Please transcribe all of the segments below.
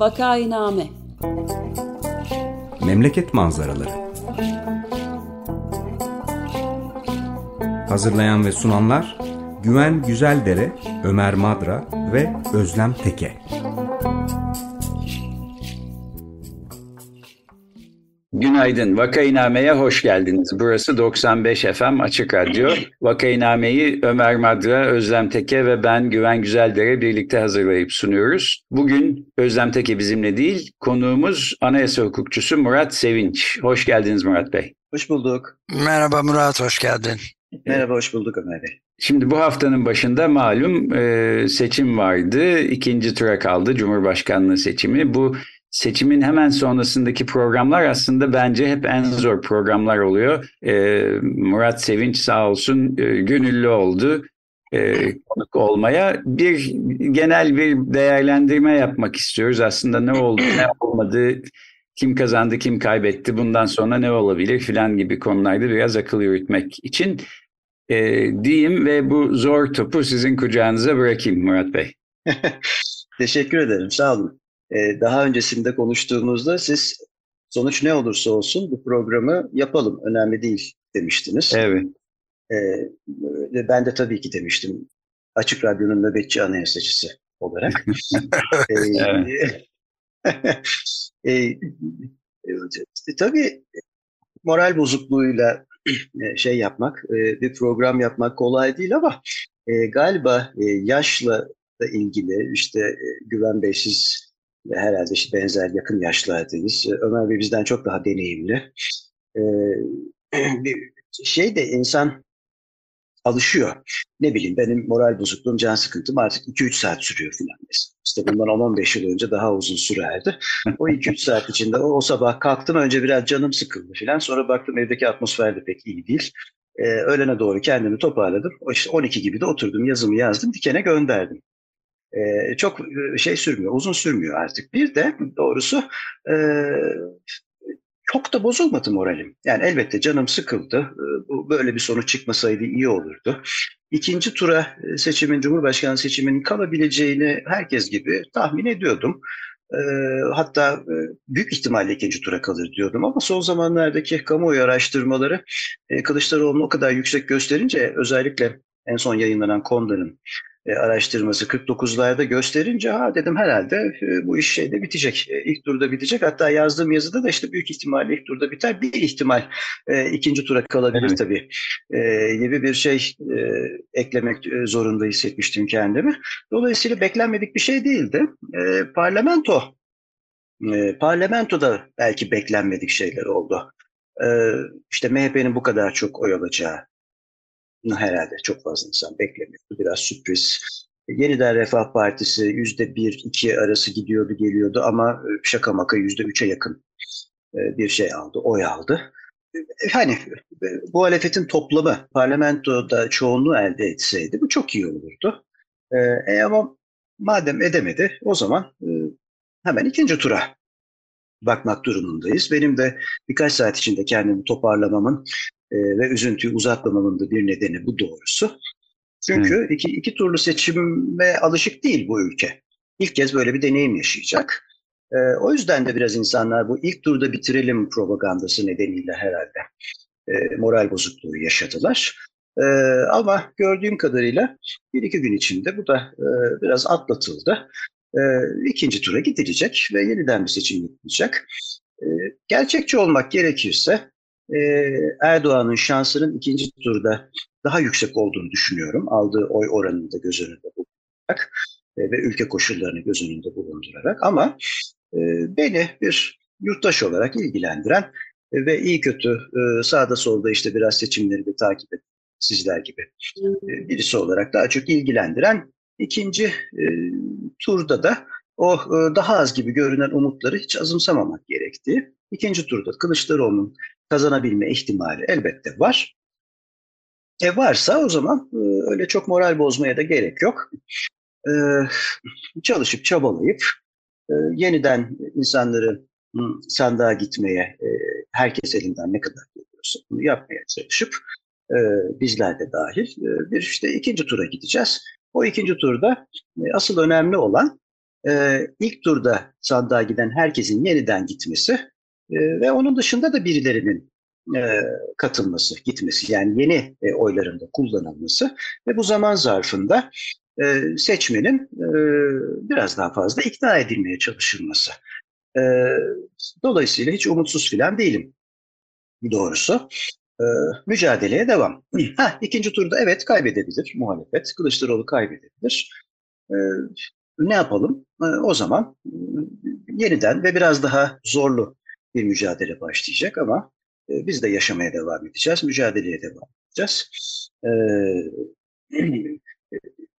Vakainame Memleket manzaraları Hazırlayan ve sunanlar Güven Güzeldere, Ömer Madra ve Özlem Teke. Günaydın. Vakainame'ye hoş geldiniz. Burası 95 FM Açık Radyo. Vakainame'yi Ömer Madra, Özlem Teke ve ben Güven Güzeldere birlikte hazırlayıp sunuyoruz. Bugün Özlem Teke bizimle değil, konuğumuz anayasa hukukçusu Murat Sevinç. Hoş geldiniz Murat Bey. Hoş bulduk. Merhaba Murat, hoş geldin. Merhaba, hoş bulduk Ömer Bey. Şimdi bu haftanın başında malum e, seçim vardı. İkinci tura kaldı Cumhurbaşkanlığı seçimi. Bu seçimin hemen sonrasındaki programlar aslında bence hep en zor programlar oluyor. E, Murat Sevinç sağ olsun e, gönüllü oldu e, konuk olmaya. Bir genel bir değerlendirme yapmak istiyoruz. Aslında ne oldu, ne olmadı, kim kazandı, kim kaybetti, bundan sonra ne olabilir filan gibi konularda biraz akıl yürütmek için e, diyeyim ve bu zor topu sizin kucağınıza bırakayım Murat Bey. Teşekkür ederim, sağ olun. Ee, daha öncesinde konuştuğumuzda siz sonuç ne olursa olsun bu programı yapalım, önemli değil demiştiniz. Evet. Ee, ben de tabii ki demiştim, Açık Radyo'nun nöbetçi anayasacısı olarak. ee, e, tabii moral bozukluğuyla şey yapmak, bir program yapmak kolay değil ama galiba yaşla da ilgili işte Güven Bey siz herhalde işte benzer yakın yaşlardayız. Ömer Bey bizden çok daha deneyimli. Bir şey de insan alışıyor. Ne bileyim benim moral bozukluğum, can sıkıntım artık 2-3 saat sürüyor filan. İşte bundan 10-15 yıl önce daha uzun sürerdi. O 2-3 saat içinde o, o sabah kalktım önce biraz canım sıkıldı filan. Sonra baktım evdeki atmosfer de pek iyi değil. Ee, öğlene doğru kendimi toparladım. İşte 12 gibi de oturdum yazımı yazdım dikene gönderdim. Ee, çok şey sürmüyor, uzun sürmüyor artık. Bir de doğrusu e, çok da bozulmadı moralim. Yani elbette canım sıkıldı. Böyle bir sonuç çıkmasaydı iyi olurdu. İkinci tura seçimin, Cumhurbaşkanı seçiminin kalabileceğini herkes gibi tahmin ediyordum. Hatta büyük ihtimalle ikinci tura kalır diyordum ama son zamanlardaki kamuoyu araştırmaları Kılıçdaroğlu'nu o kadar yüksek gösterince özellikle en son yayınlanan Konda'nın araştırması 49'larda gösterince ha dedim herhalde bu iş şeyde bitecek. ilk turda bitecek. Hatta yazdığım yazıda da işte büyük ihtimalle ilk turda biter. Bir ihtimal ikinci tura kalabilir evet. tabii gibi bir şey eklemek zorunda hissetmiştim kendimi. Dolayısıyla beklenmedik bir şey değildi. parlamento parlamentoda belki beklenmedik şeyler oldu. İşte MHP'nin bu kadar çok oy alacağı herhalde çok fazla insan beklemiyordu. Biraz sürpriz. Yeniden Refah Partisi yüzde bir, iki arası gidiyordu, geliyordu ama şaka maka yüzde üçe yakın bir şey aldı, oy aldı. Hani bu muhalefetin toplamı parlamentoda çoğunluğu elde etseydi bu çok iyi olurdu. E, ama madem edemedi o zaman hemen ikinci tura bakmak durumundayız. Benim de birkaç saat içinde kendimi toparlamamın e, ve üzüntüyü uzatmamamın da bir nedeni bu doğrusu. Çünkü hmm. iki, iki turlu seçime alışık değil bu ülke. İlk kez böyle bir deneyim yaşayacak. E, o yüzden de biraz insanlar bu ilk turda bitirelim propagandası nedeniyle herhalde e, moral bozukluğu yaşadılar. E, ama gördüğüm kadarıyla bir iki gün içinde bu da e, biraz atlatıldı. E, ikinci tura gidilecek ve yeniden bir seçim yapılacak. E, gerçekçi olmak gerekirse Erdoğan'ın şansının ikinci turda daha yüksek olduğunu düşünüyorum. Aldığı oy oranını da göz önünde bulundurarak ve ülke koşullarını göz önünde bulundurarak. Ama beni bir yurttaş olarak ilgilendiren ve iyi kötü sağda solda işte biraz seçimleri de takip et sizler gibi birisi olarak daha çok ilgilendiren ikinci turda da o daha az gibi görünen umutları hiç azımsamamak gerektiği. İkinci turda Kılıçdaroğlu'nun kazanabilme ihtimali elbette var. E varsa o zaman e, öyle çok moral bozmaya da gerek yok. E, çalışıp çabalayıp e, yeniden insanları sandığa gitmeye herkes elinden ne kadar geliyorsa bunu yapmaya çalışıp bizler de dahil bir işte ikinci tura gideceğiz. O ikinci turda asıl önemli olan ilk turda sandığa giden herkesin yeniden gitmesi e, ve onun dışında da birilerinin e, katılması, gitmesi yani yeni e, oylarında kullanılması ve bu zaman zarfında e, seçmenin e, biraz daha fazla ikna edilmeye çalışılması. Dolayısıyla hiç umutsuz filan değilim doğrusu. Mücadeleye devam. Ha, ikinci turda evet kaybedebilir muhalefet. Kılıçdaroğlu kaybedebilir. Ne yapalım? O zaman yeniden ve biraz daha zorlu bir mücadele başlayacak ama e, biz de yaşamaya devam edeceğiz, mücadeleye devam edeceğiz. E,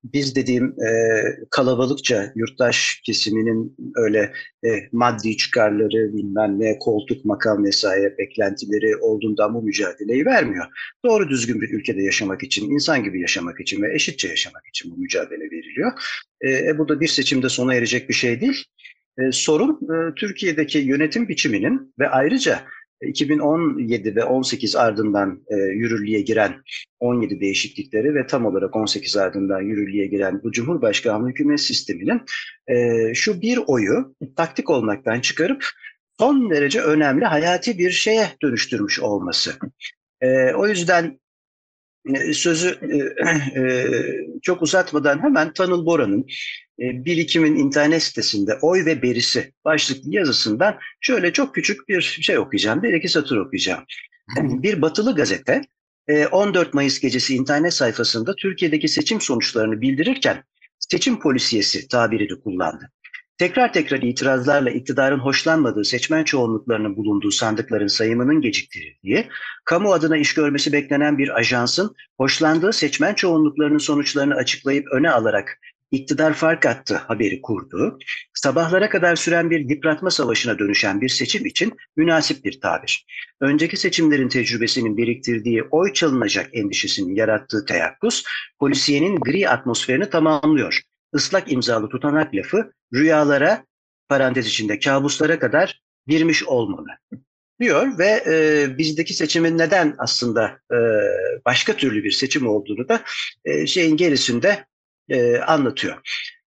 biz dediğim e, kalabalıkça yurttaş kesiminin öyle e, maddi çıkarları bilmem ne koltuk makam vesaire beklentileri olduğundan bu mücadeleyi vermiyor. Doğru düzgün bir ülkede yaşamak için, insan gibi yaşamak için ve eşitçe yaşamak için bu mücadele veriliyor. E, e, bu da bir seçimde sona erecek bir şey değil. E, sorun e, Türkiye'deki yönetim biçiminin ve ayrıca 2017 ve 18 ardından e, yürürlüğe giren 17 değişiklikleri ve tam olarak 18 ardından yürürlüğe giren bu Cumhurbaşkanlığı hükümet sisteminin e, şu bir oyu taktik olmaktan çıkarıp son derece önemli hayati bir şeye dönüştürmüş olması. E, o yüzden e, sözü e, e, çok uzatmadan hemen Tanıl Bora'nın e, Birikim'in internet sitesinde oy ve berisi başlıklı yazısından şöyle çok küçük bir şey okuyacağım. Bir iki satır okuyacağım. Bir batılı gazete 14 e, Mayıs gecesi internet sayfasında Türkiye'deki seçim sonuçlarını bildirirken seçim polisiyesi tabirini kullandı. Tekrar tekrar itirazlarla iktidarın hoşlanmadığı seçmen çoğunluklarının bulunduğu sandıkların sayımının geciktirildiği, kamu adına iş görmesi beklenen bir ajansın hoşlandığı seçmen çoğunluklarının sonuçlarını açıklayıp öne alarak iktidar fark attı haberi kurdu. Sabahlara kadar süren bir yıpratma savaşına dönüşen bir seçim için münasip bir tabir. Önceki seçimlerin tecrübesinin biriktirdiği oy çalınacak endişesinin yarattığı teyakkuz, polisiyenin gri atmosferini tamamlıyor. Islak imzalı tutanak lafı rüyalara, parantez içinde kabuslara kadar girmiş olmalı diyor ve e, bizdeki seçimin neden aslında e, başka türlü bir seçim olduğunu da e, şeyin gerisinde e, anlatıyor.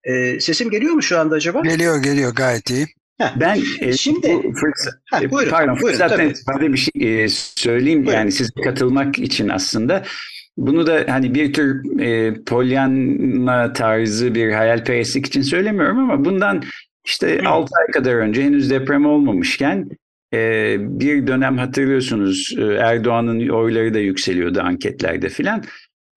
E, sesim geliyor mu şu anda acaba? Geliyor geliyor gayet iyi. Heh. Ben e, şimdi bu fırsat, ha, e, buyurun, pardon, buyurun, fırsatten tabii. bir şey e, söyleyeyim buyurun. yani size katılmak için aslında. Bunu da hani bir tür e, Pollyanna tarzı bir hayalperestlik için söylemiyorum ama bundan işte Hı. 6 ay kadar önce henüz deprem olmamışken e, bir dönem hatırlıyorsunuz e, Erdoğan'ın oyları da yükseliyordu anketlerde filan.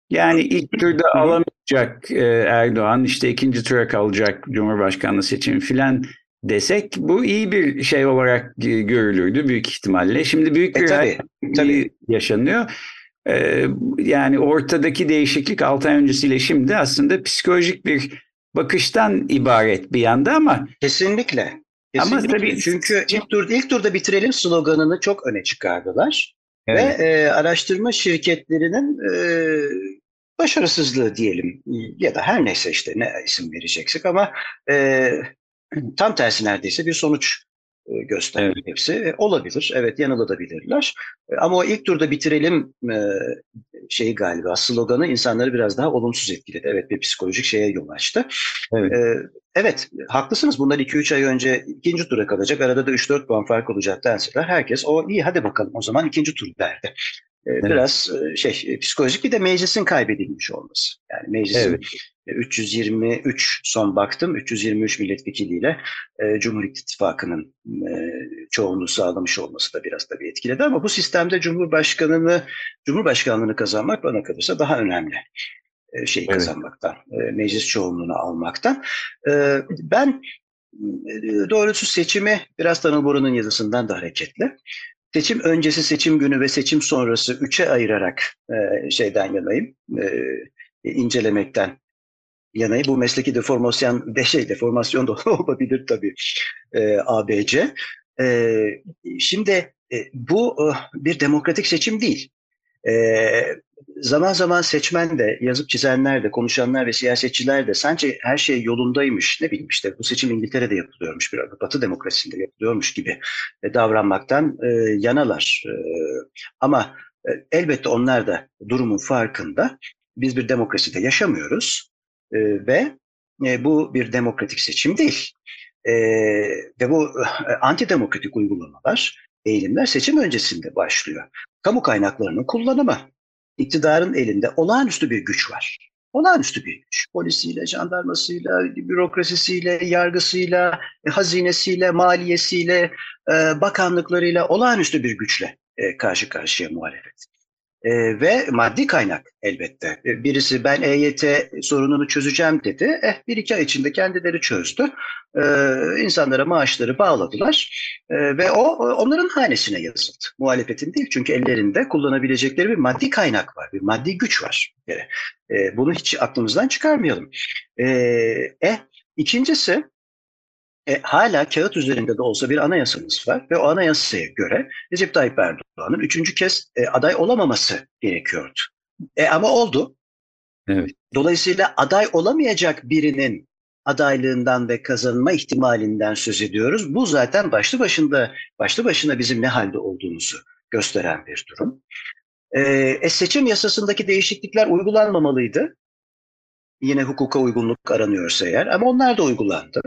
Yani ilk turda alamayacak e, Erdoğan işte ikinci tura kalacak Cumhurbaşkanlığı seçimi filan desek bu iyi bir şey olarak görülürdü büyük ihtimalle. Şimdi büyük e, bir e, tabii, tabii. yaşanıyor. Ee, yani ortadaki değişiklik 6 ay öncesiyle şimdi aslında psikolojik bir bakıştan ibaret bir yanda ama kesinlikle. Kesinlikle. Ama tabii çünkü ilk turda ilk turda bitirelim sloganını çok öne çıkardılar. Evet. Ve e, araştırma şirketlerinin e, başarısızlığı diyelim ya da her neyse işte ne isim vereceksek ama e, tam tersi neredeyse bir sonuç e, gösteriyor evet. hepsi. E, olabilir, evet yanılabilirler. E, ama o ilk turda bitirelim şeyi galiba sloganı insanları biraz daha olumsuz etkiledi. Evet bir psikolojik şeye yol açtı. Evet. Evet haklısınız bunlar 2-3 ay önce ikinci tura kalacak. Arada da 3-4 puan fark olacak denseler herkes o iyi hadi bakalım o zaman ikinci tur derdi. Evet. Biraz e, şey psikolojik bir de meclisin kaybedilmiş olması. Yani meclisin evet. 323 son baktım 323 milletvekiliyle e, Cumhur İttifakı'nın e, çoğunluğu sağlamış olması da biraz tabii etkiledi ama bu sistemde Cumhurbaşkanını Cumhurbaşkanlığını kazanmak bana kalırsa daha önemli e, evet. kazanmaktan, e, meclis çoğunluğunu almaktan. E, ben e, doğrusu seçimi biraz Tanıl Bora'nın yazısından da hareketli. Seçim öncesi, seçim günü ve seçim sonrası üçe ayırarak e, şeyden yanayım, e, incelemekten yanayı. Bu mesleki deformasyon, de şey, deformasyon da olabilir tabii e, ABC. E, şimdi e, bu e, bir demokratik seçim değil. E, zaman zaman seçmen de, yazıp çizenler de, konuşanlar ve siyasetçiler de sanki her şey yolundaymış, ne bileyim işte bu seçim İngiltere'de yapılıyormuş, bir Batı demokrasisinde yapılıyormuş gibi e, davranmaktan e, yanalar. E, ama e, elbette onlar da durumun farkında. Biz bir demokraside yaşamıyoruz e, ve e, bu bir demokratik seçim değil. E, ve bu e, antidemokratik uygulamalar, eğilimler seçim öncesinde başlıyor. Kamu kaynaklarının kullanımı, iktidarın elinde olağanüstü bir güç var. Olağanüstü bir güç. Polisiyle, jandarmasıyla, bürokrasisiyle, yargısıyla, e, hazinesiyle, maliyesiyle, e, bakanlıklarıyla olağanüstü bir güçle e, karşı karşıya muhalefet. E, ve maddi kaynak elbette. E, birisi ben EYT sorununu çözeceğim dedi. Eh bir iki ay içinde kendileri çözdü. E, insanlara maaşları bağladılar e, ve o onların hanesine yazıldı. Muhalefetin değil çünkü ellerinde kullanabilecekleri bir maddi kaynak var, bir maddi güç var. E, bunu hiç aklımızdan çıkarmayalım. E, eh, ikincisi e, hala kağıt üzerinde de olsa bir anayasamız var ve o anayasaya göre Recep Tayyip Erdoğan'ın üçüncü kez e, aday olamaması gerekiyordu. E, ama oldu. Evet. Dolayısıyla aday olamayacak birinin adaylığından ve kazanma ihtimalinden söz ediyoruz. Bu zaten başlı başında başlı başına bizim ne halde olduğumuzu gösteren bir durum. E, e seçim yasasındaki değişiklikler uygulanmamalıydı. Yine hukuka uygunluk aranıyorsa eğer ama onlar da uygulandı.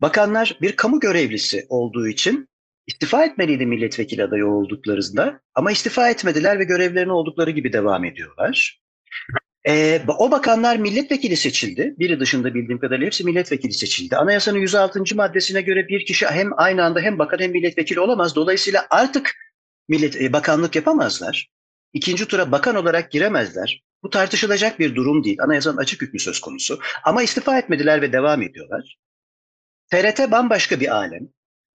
Bakanlar bir kamu görevlisi olduğu için istifa etmeliydi milletvekili adayı olduklarında ama istifa etmediler ve görevlerine oldukları gibi devam ediyorlar. Ee, o bakanlar milletvekili seçildi. Biri dışında bildiğim kadarıyla hepsi milletvekili seçildi. Anayasanın 106. maddesine göre bir kişi hem aynı anda hem bakan hem milletvekili olamaz. Dolayısıyla artık millet e, bakanlık yapamazlar. İkinci tura bakan olarak giremezler. Bu tartışılacak bir durum değil. Anayasanın açık hükmü söz konusu. Ama istifa etmediler ve devam ediyorlar. TRT bambaşka bir alem.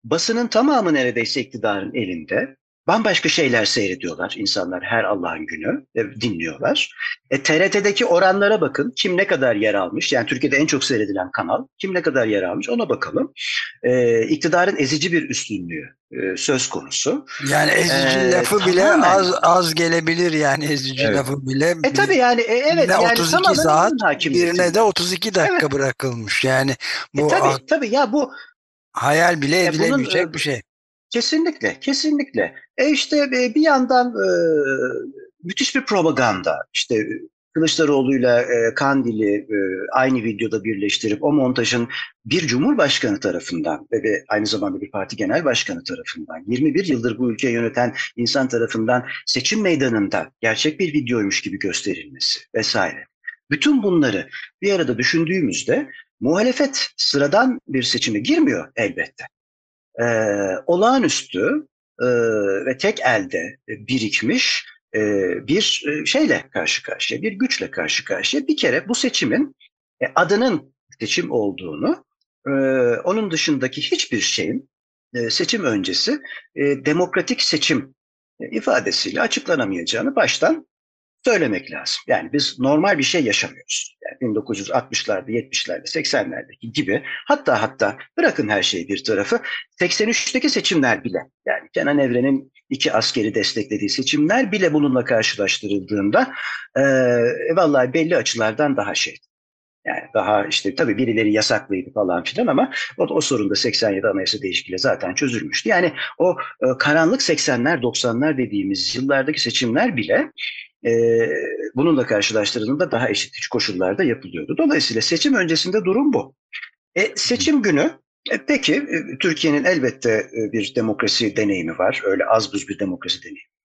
Basının tamamı neredeyse iktidarın elinde. Bambaşka şeyler seyrediyorlar insanlar her Allah'ın günü e, dinliyorlar. E, TRT'deki oranlara bakın kim ne kadar yer almış yani Türkiye'de en çok seyredilen kanal kim ne kadar yer almış ona bakalım. E, iktidarın ezici bir üstünlüğü e, söz konusu. Yani ezici e, lafı bile az az gelebilir yani ezici evet. lafı bile. E tabii yani e, evet. Yani 32 saat birine de 32 dakika evet. bırakılmış yani. E, bu e, tabii tabii ya bu hayal bile edilemeyecek bunun, bir şey. Kesinlikle, kesinlikle. E işte e, bir yandan e, müthiş bir propaganda. İşte Kılıçdaroğlu'yla e, Kandil'i e, aynı videoda birleştirip o montajın bir cumhurbaşkanı tarafından ve, ve aynı zamanda bir parti genel başkanı tarafından 21 yıldır bu ülkeyi yöneten insan tarafından seçim meydanında gerçek bir videoymuş gibi gösterilmesi vesaire. Bütün bunları bir arada düşündüğümüzde muhalefet sıradan bir seçime girmiyor elbette e, olağanüstü e, ve tek elde birikmiş e, bir şeyle karşı karşıya, bir güçle karşı karşıya. Bir kere bu seçimin e, adının seçim olduğunu, e, onun dışındaki hiçbir şeyin e, seçim öncesi e, demokratik seçim ifadesiyle açıklanamayacağını baştan söylemek lazım. Yani biz normal bir şey yaşamıyoruz. Yani 1960'larda, 70'lerde, 80'lerdeki gibi hatta hatta bırakın her şeyi bir tarafı 83'teki seçimler bile yani Kenan Evren'in iki askeri desteklediği seçimler bile bununla karşılaştırıldığında e, vallahi belli açılardan daha şey. Yani daha işte tabii birileri yasaklıydı falan filan ama o, o sorun da 87 anayasa değişikliğiyle zaten çözülmüştü. Yani o e, karanlık 80'ler 90'lar dediğimiz yıllardaki seçimler bile e, bununla karşılaştırıldığında daha eşit koşullarda yapılıyordu. Dolayısıyla seçim öncesinde durum bu. E, seçim günü e, peki e, Türkiye'nin elbette e, bir demokrasi deneyimi var. Öyle az buz bir demokrasi deneyimi.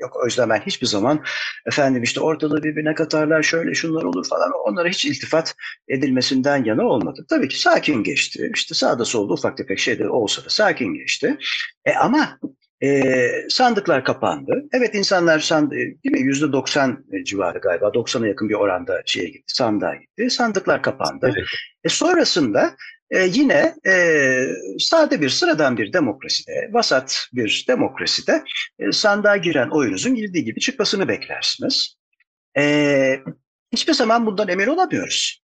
Yok o yüzden ben hiçbir zaman efendim işte ortalığı birbirine katarlar şöyle şunlar olur falan onlara hiç iltifat edilmesinden yana olmadı. Tabii ki sakin geçti. İşte sağda solda ufak tefek şeyler olsa da sakin geçti. E ama e, sandıklar kapandı. Evet insanlar sandı, değil mi? Yüzde 90 civarı galiba 90'a yakın bir oranda şeye gitti, sandığa gitti. Sandıklar kapandı. Evet. E, sonrasında e, yine e, sade bir sıradan bir demokraside, vasat bir demokraside e, sandığa giren oyunuzun girdiği gibi çıkmasını beklersiniz. E, hiçbir zaman bundan emin olamıyoruz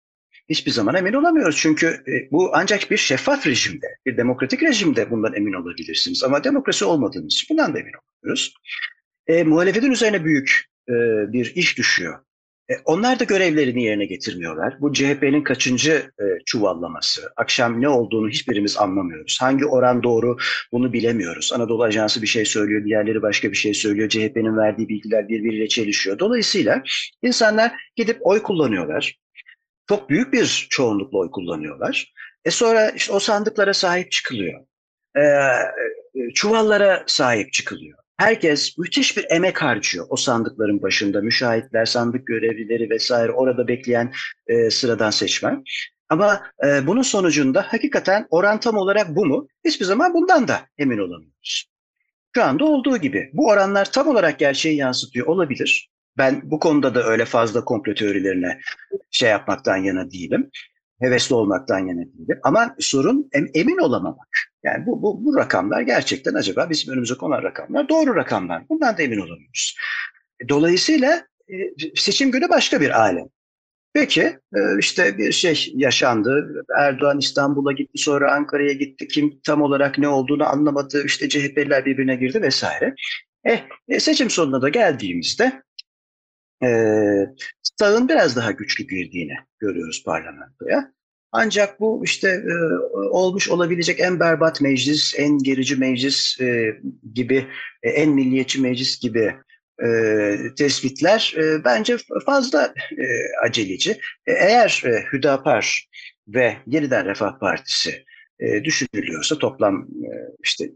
hiçbir zaman emin olamıyoruz. Çünkü e, bu ancak bir şeffaf rejimde, bir demokratik rejimde bundan emin olabilirsiniz. Ama demokrasi olmadığımız için bundan da emin olamıyoruz. E, muhalefetin üzerine büyük e, bir iş düşüyor. E, onlar da görevlerini yerine getirmiyorlar. Bu CHP'nin kaçıncı e, çuvallaması? Akşam ne olduğunu hiçbirimiz anlamıyoruz. Hangi oran doğru bunu bilemiyoruz. Anadolu Ajansı bir şey söylüyor, diğerleri başka bir şey söylüyor. CHP'nin verdiği bilgiler birbiriyle çelişiyor. Dolayısıyla insanlar gidip oy kullanıyorlar. Çok büyük bir çoğunlukla oy kullanıyorlar. E sonra işte o sandıklara sahip çıkılıyor. E, çuvallara sahip çıkılıyor. Herkes müthiş bir emek harcıyor o sandıkların başında. Müşahitler, sandık görevlileri vesaire orada bekleyen e, sıradan seçmen. Ama e, bunun sonucunda hakikaten oran tam olarak bu mu? Hiçbir zaman bundan da emin olamıyoruz. Şu anda olduğu gibi. Bu oranlar tam olarak gerçeği yansıtıyor olabilir. Ben bu konuda da öyle fazla komplo teorilerine şey yapmaktan yana değilim. Hevesli olmaktan yana değilim. Ama sorun em, emin olamamak. Yani bu, bu, bu rakamlar gerçekten acaba bizim önümüze konan rakamlar doğru rakamlar. Bundan da emin olamıyoruz. Dolayısıyla e, seçim günü başka bir alem. Peki e, işte bir şey yaşandı. Erdoğan İstanbul'a gitti sonra Ankara'ya gitti. Kim tam olarak ne olduğunu anlamadı. İşte CHP'liler birbirine girdi vesaire. Eh, e, seçim sonuna da geldiğimizde e, sağın biraz daha güçlü girdiğini görüyoruz parlamentoya. Ancak bu işte e, olmuş olabilecek en berbat meclis, en gerici meclis e, gibi, e, en milliyetçi meclis gibi e, tespitler e, bence fazla e, aceleci. E, eğer e, Hüdapar ve Yeniden Refah Partisi e, düşünülüyorsa toplam e, işte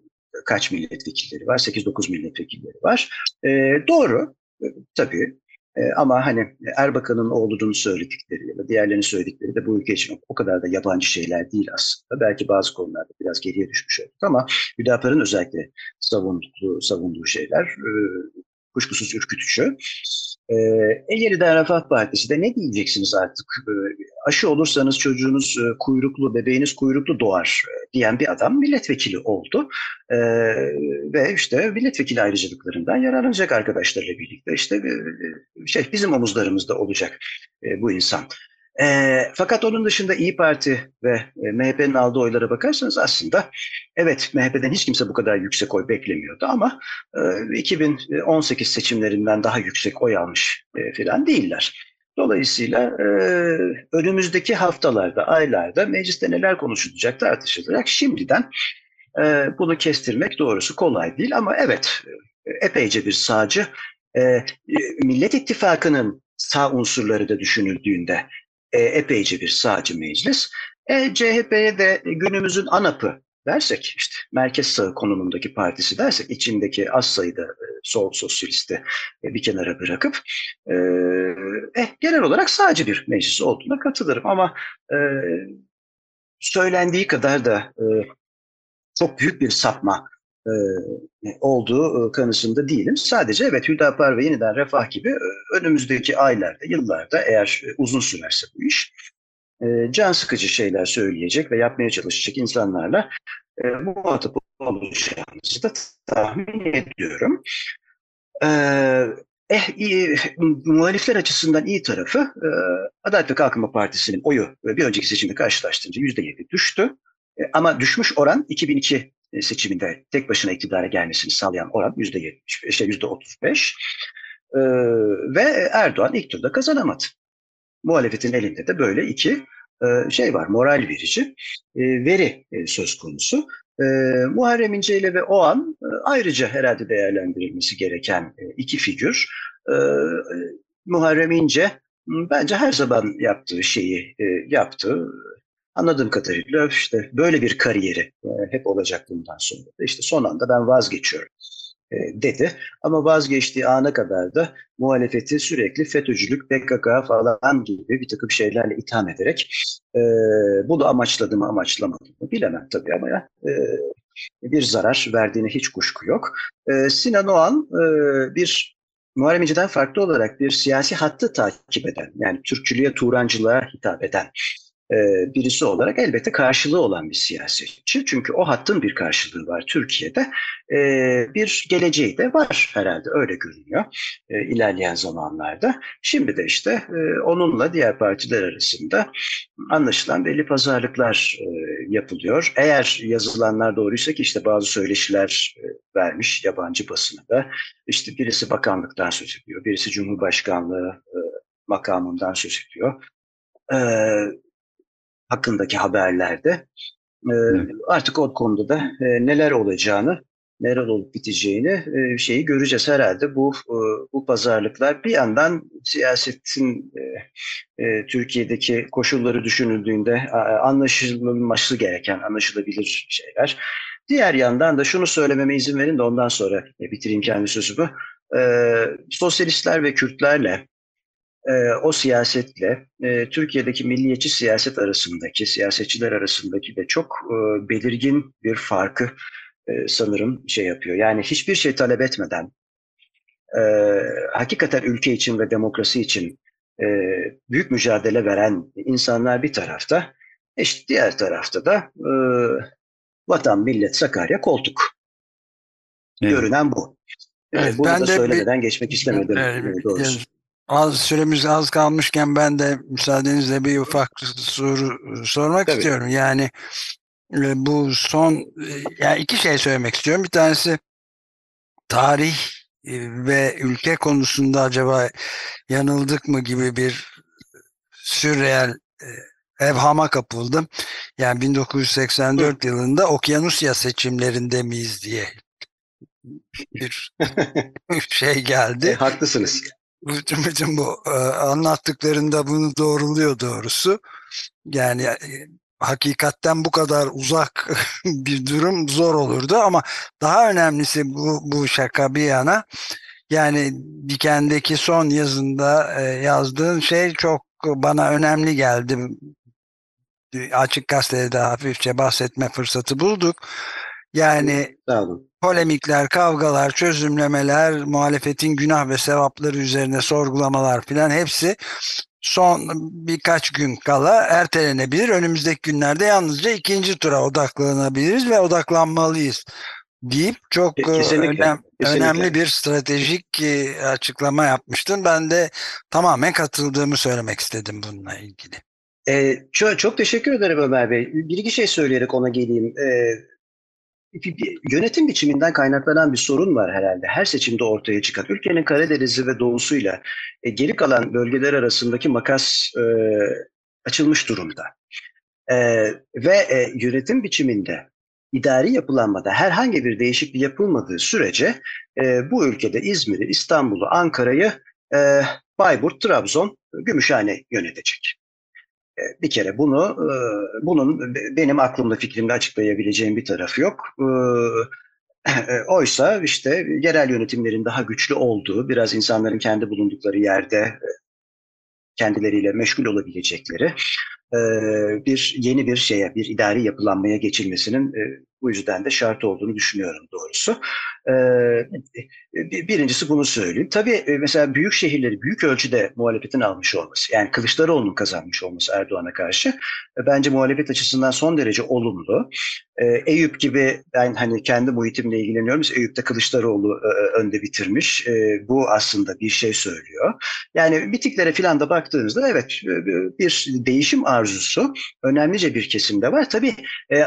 kaç milletvekilleri var? 8-9 milletvekilleri var. E, doğru. E, tabii e, ama hani Erbakan'ın olduğunu söyledikleri ya da diğerlerinin söyledikleri de bu ülke için o kadar da yabancı şeyler değil aslında. Belki bazı konularda biraz geriye düşmüş olduk ama Hüdapar'ın özellikle savunduğu, savunduğu şeyler e, kuşkusuz ürkütücü. Ee, e, yeniden Refah Partisi de ne diyeceksiniz artık? E, aşı olursanız çocuğunuz e, kuyruklu, bebeğiniz kuyruklu doğar e, diyen bir adam milletvekili oldu. E, ve işte milletvekili ayrıcalıklarından yararlanacak arkadaşlarla birlikte. İşte e, şey bizim omuzlarımızda olacak e, bu insan. E, fakat onun dışında İyi Parti ve e, MHP'nin aldığı oylara bakarsanız aslında evet MHP'den hiç kimse bu kadar yüksek oy beklemiyordu ama e, 2018 seçimlerinden daha yüksek oy almış e, filan değiller. Dolayısıyla e, önümüzdeki haftalarda, aylarda mecliste neler konuşulacak tartışılacak. Şimdiden e, bunu kestirmek doğrusu kolay değil ama evet e, epeyce bir sağcı. E, Millet İttifakı'nın sağ unsurları da düşünüldüğünde e, epeyce bir sağcı meclis. E, CHP'ye de günümüzün ANAP'ı dersek, işte merkez sağ konumundaki partisi dersek, içindeki az sayıda e, sol sosyalisti e, bir kenara bırakıp e, eh, genel olarak sağcı bir meclis olduğuna katılırım. Ama e, söylendiği kadar da e, çok büyük bir sapma e, olduğu e, kanısında değilim. Sadece evet Hüdapar ve yeniden Refah gibi e, önümüzdeki aylarda, yıllarda eğer uzun sürerse bu iş can sıkıcı şeyler söyleyecek ve yapmaya çalışacak insanlarla muhatap olacağımızı da tahmin ediyorum. Eh, iyi, muhalifler açısından iyi tarafı Adalet ve Kalkınma Partisi'nin oyu bir önceki seçimde karşılaştırınca %7 düştü. Ama düşmüş oran 2002 e, seçiminde tek başına iktidara gelmesini sağlayan oran yüzde yetmiş, işte yüzde otuz beş ee, ve Erdoğan ilk turda kazanamadı. Muhalefetin elinde de böyle iki e, şey var, moral verici e, veri e, söz konusu. E, Muharrem İnce ile ve o an e, ayrıca herhalde değerlendirilmesi gereken e, iki figür. E, Muharrem İnce bence her zaman yaptığı şeyi e, yaptı anladığım kadarıyla işte böyle bir kariyeri e, hep olacak bundan sonra. İşte son anda ben vazgeçiyorum e, dedi. Ama vazgeçtiği ana kadar da muhalefeti sürekli FETÖ'cülük, PKK falan gibi bir takım şeylerle itham ederek e, bunu amaçladı mı amaçlamadı mı bilemem tabii ama ya, e, bir zarar verdiğine hiç kuşku yok. E, Sinan Oğan e, bir Muharrem İnce'den farklı olarak bir siyasi hattı takip eden, yani Türkçülüğe, Turancılığa hitap eden birisi olarak elbette karşılığı olan bir siyasetçi. Çünkü o hattın bir karşılığı var Türkiye'de. E, bir geleceği de var herhalde öyle görünüyor e, ilerleyen zamanlarda. Şimdi de işte onunla diğer partiler arasında anlaşılan belli pazarlıklar yapılıyor. Eğer yazılanlar doğruysa ki işte bazı söyleşiler vermiş yabancı basına da. İşte birisi bakanlıktan söz ediyor, birisi Cumhurbaşkanlığı makamından söz ediyor hakkındaki haberlerde. E, artık o konuda da e, neler olacağını neler olup biteceğini e, şeyi göreceğiz herhalde. Bu e, bu pazarlıklar bir yandan siyasetin e, e, Türkiye'deki koşulları düşünüldüğünde anlaşılması gereken, anlaşılabilir şeyler. Diğer yandan da şunu söylememe izin verin de ondan sonra bitireyim kendi sözümü. E, sosyalistler ve Kürtlerle e, o siyasetle e, Türkiye'deki milliyetçi siyaset arasındaki, siyasetçiler arasındaki de çok e, belirgin bir farkı e, sanırım şey yapıyor. Yani hiçbir şey talep etmeden e, hakikaten ülke için ve demokrasi için e, büyük mücadele veren insanlar bir tarafta, işte diğer tarafta da e, vatan, millet, Sakarya, koltuk. Evet. Görünen bu. Evet, Bunu ben da de söylemeden bir, geçmek istemedim. Evet, doğrusu. Az süremiz az kalmışken ben de müsaadenizle bir ufak soru sormak Tabii. istiyorum. Yani e, bu son e, yani iki şey söylemek istiyorum. Bir tanesi tarih e, ve ülke konusunda acaba yanıldık mı gibi bir sürreel evhama kapıldım. Yani 1984 Hı. yılında Okyanusya seçimlerinde miyiz diye bir şey geldi. E, haklısınız bütün, bu e, anlattıklarında bunu doğruluyor doğrusu. Yani e, hakikatten bu kadar uzak bir durum zor olurdu ama daha önemlisi bu, bu şaka bir yana yani Diken'deki son yazında e, yazdığın şey çok bana önemli geldi. Açık gazetede hafifçe bahsetme fırsatı bulduk. Yani polemikler, kavgalar, çözümlemeler, muhalefetin günah ve sevapları üzerine sorgulamalar filan hepsi son birkaç gün kala ertelenebilir. Önümüzdeki günlerde yalnızca ikinci tura odaklanabiliriz ve odaklanmalıyız deyip çok e, kesinlikle, önem, kesinlikle. önemli bir stratejik e, açıklama yapmıştın. Ben de tamamen katıldığımı söylemek istedim bununla ilgili. Ee, çok, çok teşekkür ederim Ömer Bey. Bir iki şey söyleyerek ona geleyim. Ee, yönetim biçiminden kaynaklanan bir sorun var herhalde. Her seçimde ortaya çıkan. Ülkenin Karadeniz'i ve doğusuyla e, geri kalan bölgeler arasındaki makas e, açılmış durumda. E, ve e, yönetim biçiminde idari yapılanmada herhangi bir değişiklik yapılmadığı sürece e, bu ülkede İzmir'i, İstanbul'u, Ankara'yı e, Bayburt, Trabzon, Gümüşhane yönetecek. E, bir kere bunu e, bunun benim aklımda fikrimde açıklayabileceğim bir tarafı yok. E, oysa işte yerel yönetimlerin daha güçlü olduğu, biraz insanların kendi bulundukları yerde kendileriyle meşgul olabilecekleri bir yeni bir şeye, bir idari yapılanmaya geçilmesinin bu yüzden de şart olduğunu düşünüyorum doğrusu. Birincisi bunu söyleyeyim. Tabii mesela büyük şehirleri büyük ölçüde muhalefetin almış olması, yani Kılıçdaroğlu'nun kazanmış olması Erdoğan'a karşı bence muhalefet açısından son derece olumlu. Eyüp gibi ben hani kendi muhitimle ilgileniyorum. Eyüp'te Kılıçdaroğlu önde bitirmiş. Bu aslında bir şey söylüyor. Yani bitiklere filan da baktığınızda evet bir değişim arzusu önemlice bir kesimde var. Tabii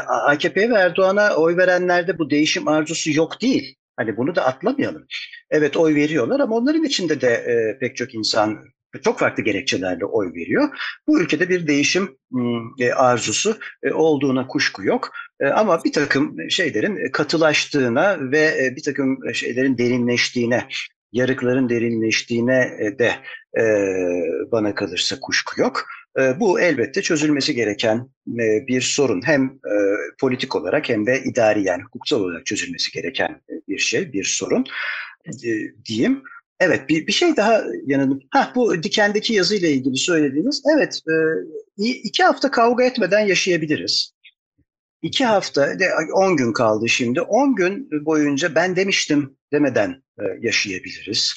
AKP ve Erdoğan'a oy verenlerde bu değişim arzusu yok değil. Hani bunu da atlamayalım. Evet oy veriyorlar ama onların içinde de e, pek çok insan çok farklı gerekçelerle oy veriyor. Bu ülkede bir değişim e, arzusu e, olduğuna kuşku yok. E, ama bir takım şeylerin katılaştığına ve e, bir takım şeylerin derinleştiğine, yarıkların derinleştiğine de e, bana kalırsa kuşku yok. E, bu elbette çözülmesi gereken e, bir sorun. Hem e, politik olarak hem de idari yani hukuksal olarak çözülmesi gereken bir şey, bir sorun diyeyim. Evet bir, bir şey daha yanıldım. Ha bu dikendeki yazıyla ilgili söylediğiniz. Evet iki hafta kavga etmeden yaşayabiliriz. İki hafta, on gün kaldı şimdi. On gün boyunca ben demiştim demeden yaşayabiliriz.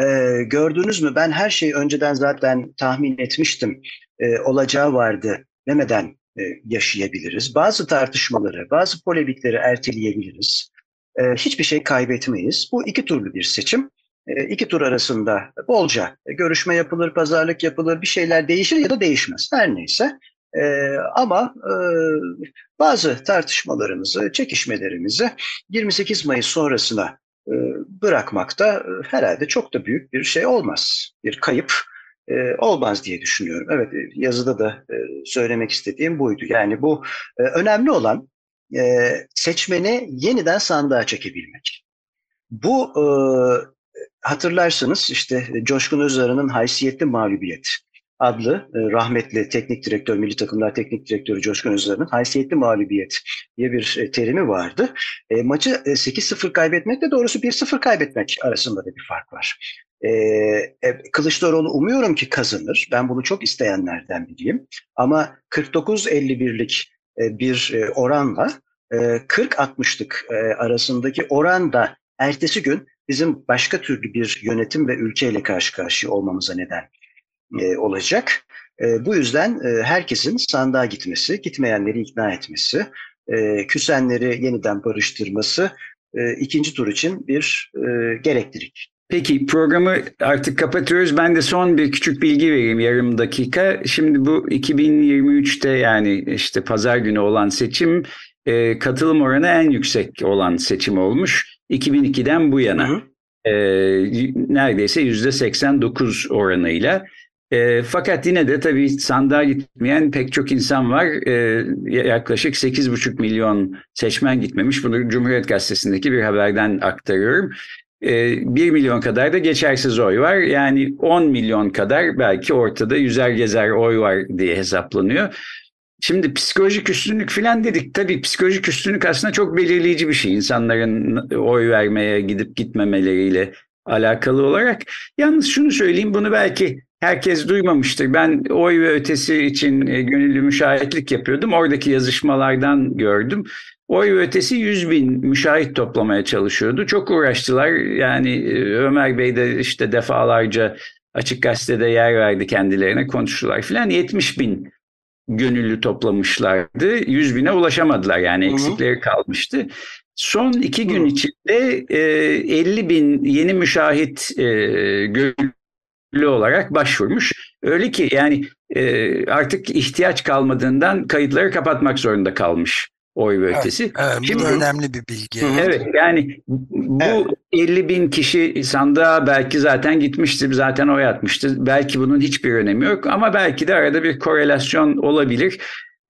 Ee, gördünüz mü ben her şeyi önceden zaten tahmin etmiştim e, olacağı vardı demeden e, yaşayabiliriz. Bazı tartışmaları, bazı polemikleri erteleyebiliriz. E, hiçbir şey kaybetmeyiz. Bu iki turlu bir seçim. E, iki tur arasında bolca görüşme yapılır, pazarlık yapılır, bir şeyler değişir ya da değişmez. Her neyse. E, ama e, bazı tartışmalarımızı, çekişmelerimizi 28 Mayıs sonrasına e, bırakmakta e, herhalde çok da büyük bir şey olmaz. Bir kayıp e, olmaz diye düşünüyorum. Evet yazıda da söylemek istediğim buydu. Yani bu önemli olan e, seçmeni yeniden sandığa çekebilmek. Bu e, hatırlarsınız işte Coşkun Özarı'nın Haysiyetli Mağlubiyet adlı e, rahmetli teknik direktör, milli takımlar teknik direktörü Coşkun Özarı'nın haysiyetli mağlubiyet diye bir e, terimi vardı. E, maçı e, 8-0 kaybetmekle doğrusu 1-0 kaybetmek arasında da bir fark var. E, e, Kılıçdaroğlu umuyorum ki kazanır. Ben bunu çok isteyenlerden biriyim. Ama 49-51'lik e, bir e, oranla e, 40-60'lık e, arasındaki oran da ertesi gün bizim başka türlü bir yönetim ve ülkeyle karşı karşıya olmamıza neden olacak. Bu yüzden herkesin sandığa gitmesi, gitmeyenleri ikna etmesi, küsenleri yeniden barıştırması ikinci tur için bir gereklilik. Peki programı artık kapatıyoruz. Ben de son bir küçük bilgi vereyim yarım dakika. Şimdi bu 2023'te yani işte pazar günü olan seçim e, katılım oranı en yüksek olan seçim olmuş. 2002'den bu yana. Hı hı. E, neredeyse %89 oranıyla. E, fakat yine de tabii sandığa gitmeyen pek çok insan var. E, yaklaşık 8,5 milyon seçmen gitmemiş. Bunu Cumhuriyet Gazetesi'ndeki bir haberden aktarıyorum. E, 1 milyon kadar da geçersiz oy var. Yani 10 milyon kadar belki ortada yüzer gezer oy var diye hesaplanıyor. Şimdi psikolojik üstünlük falan dedik. Tabii psikolojik üstünlük aslında çok belirleyici bir şey. İnsanların oy vermeye gidip gitmemeleriyle alakalı olarak. Yalnız şunu söyleyeyim bunu belki herkes duymamıştır. Ben oy ve ötesi için e, gönüllü müşahitlik yapıyordum. Oradaki yazışmalardan gördüm. Oy ve ötesi 100 bin müşahit toplamaya çalışıyordu. Çok uğraştılar. Yani e, Ömer Bey de işte defalarca açık gazetede yer verdi kendilerine konuştular filan. 70 bin gönüllü toplamışlardı. 100 bine ulaşamadılar yani eksikleri kalmıştı. Son iki gün içinde e, 50 bin yeni müşahit e, gönüllü olarak başvurmuş. Öyle ki yani e, artık ihtiyaç kalmadığından kayıtları kapatmak zorunda kalmış oy ve ötesi. Evet, Şimdi, bu önemli bir bilgi. Evet yani bu evet. 50 bin kişi sandığa belki zaten gitmiştir, zaten oy atmıştır. Belki bunun hiçbir önemi yok ama belki de arada bir korelasyon olabilir.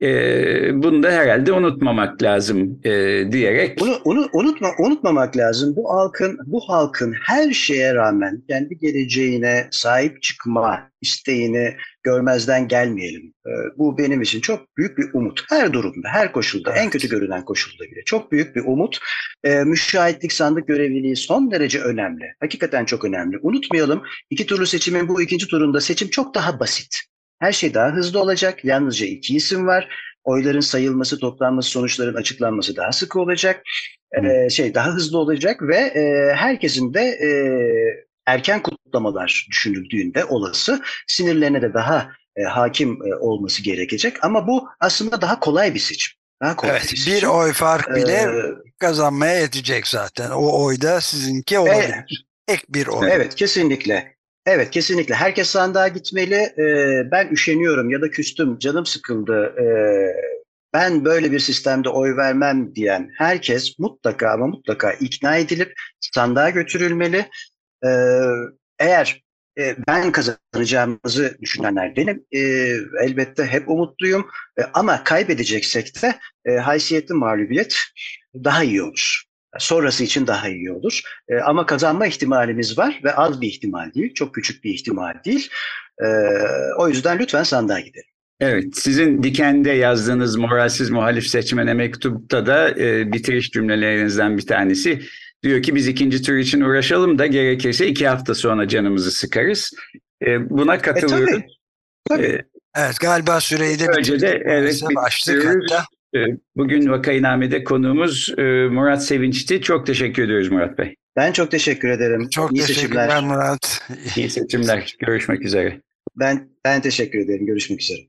E, bunu da herhalde unutmamak lazım e, diyerek. Bunu, onu unutma, unutmamak lazım. Bu halkın bu halkın her şeye rağmen kendi geleceğine sahip çıkma isteğini görmezden gelmeyelim. E, bu benim için çok büyük bir umut. Her durumda, her koşulda, en kötü görünen koşulda bile çok büyük bir umut. E, müşahitlik sandık görevliliği son derece önemli. Hakikaten çok önemli. Unutmayalım iki turlu seçimin bu ikinci turunda seçim çok daha basit. Her şey daha hızlı olacak. Yalnızca iki isim var. Oyların sayılması, toplanması, sonuçların açıklanması daha sık olacak. Ee, şey daha hızlı olacak ve e, herkesin de e, erken kutlamalar düşünüldüğünde olası sinirlerine de daha e, hakim e, olması gerekecek. Ama bu aslında daha kolay bir seçim. Daha kolay evet, bir, seçim. bir oy fark bile ee, kazanmaya yetecek zaten. O oyda sizinki olabilir. Evet, Ek bir oy. Evet kesinlikle. Evet kesinlikle. Herkes sandığa gitmeli. Ee, ben üşeniyorum ya da küstüm, canım sıkıldı. Ee, ben böyle bir sistemde oy vermem diyen herkes mutlaka ama mutlaka ikna edilip sandığa götürülmeli. Ee, eğer e, ben kazanacağımızı düşünenler benim. E, elbette hep umutluyum. E, ama kaybedeceksek de e, haysiyetli mağlubiyet daha iyi olur sonrası için daha iyi olur. E, ama kazanma ihtimalimiz var ve az bir ihtimal değil, çok küçük bir ihtimal değil. E, o yüzden lütfen sandığa gidelim. Evet, sizin Diken'de yazdığınız moralsiz muhalif seçmene mektupta da e, bitiriş cümlelerinizden bir tanesi. Diyor ki biz ikinci tur için uğraşalım da gerekirse iki hafta sonra canımızı sıkarız. E, buna katılıyorum. E, tabii. tabii. E, evet galiba süreyi de bitirdik. De, evet, başlık hatta. Ee, bugün Vakainame'de konuğumuz e, Murat Sevinç'ti. Çok teşekkür ediyoruz Murat Bey. Ben çok teşekkür ederim. Çok İyi teşekkürler seçimler. Murat. İyi seçimler. Görüşmek üzere. Ben ben teşekkür ederim. Görüşmek üzere.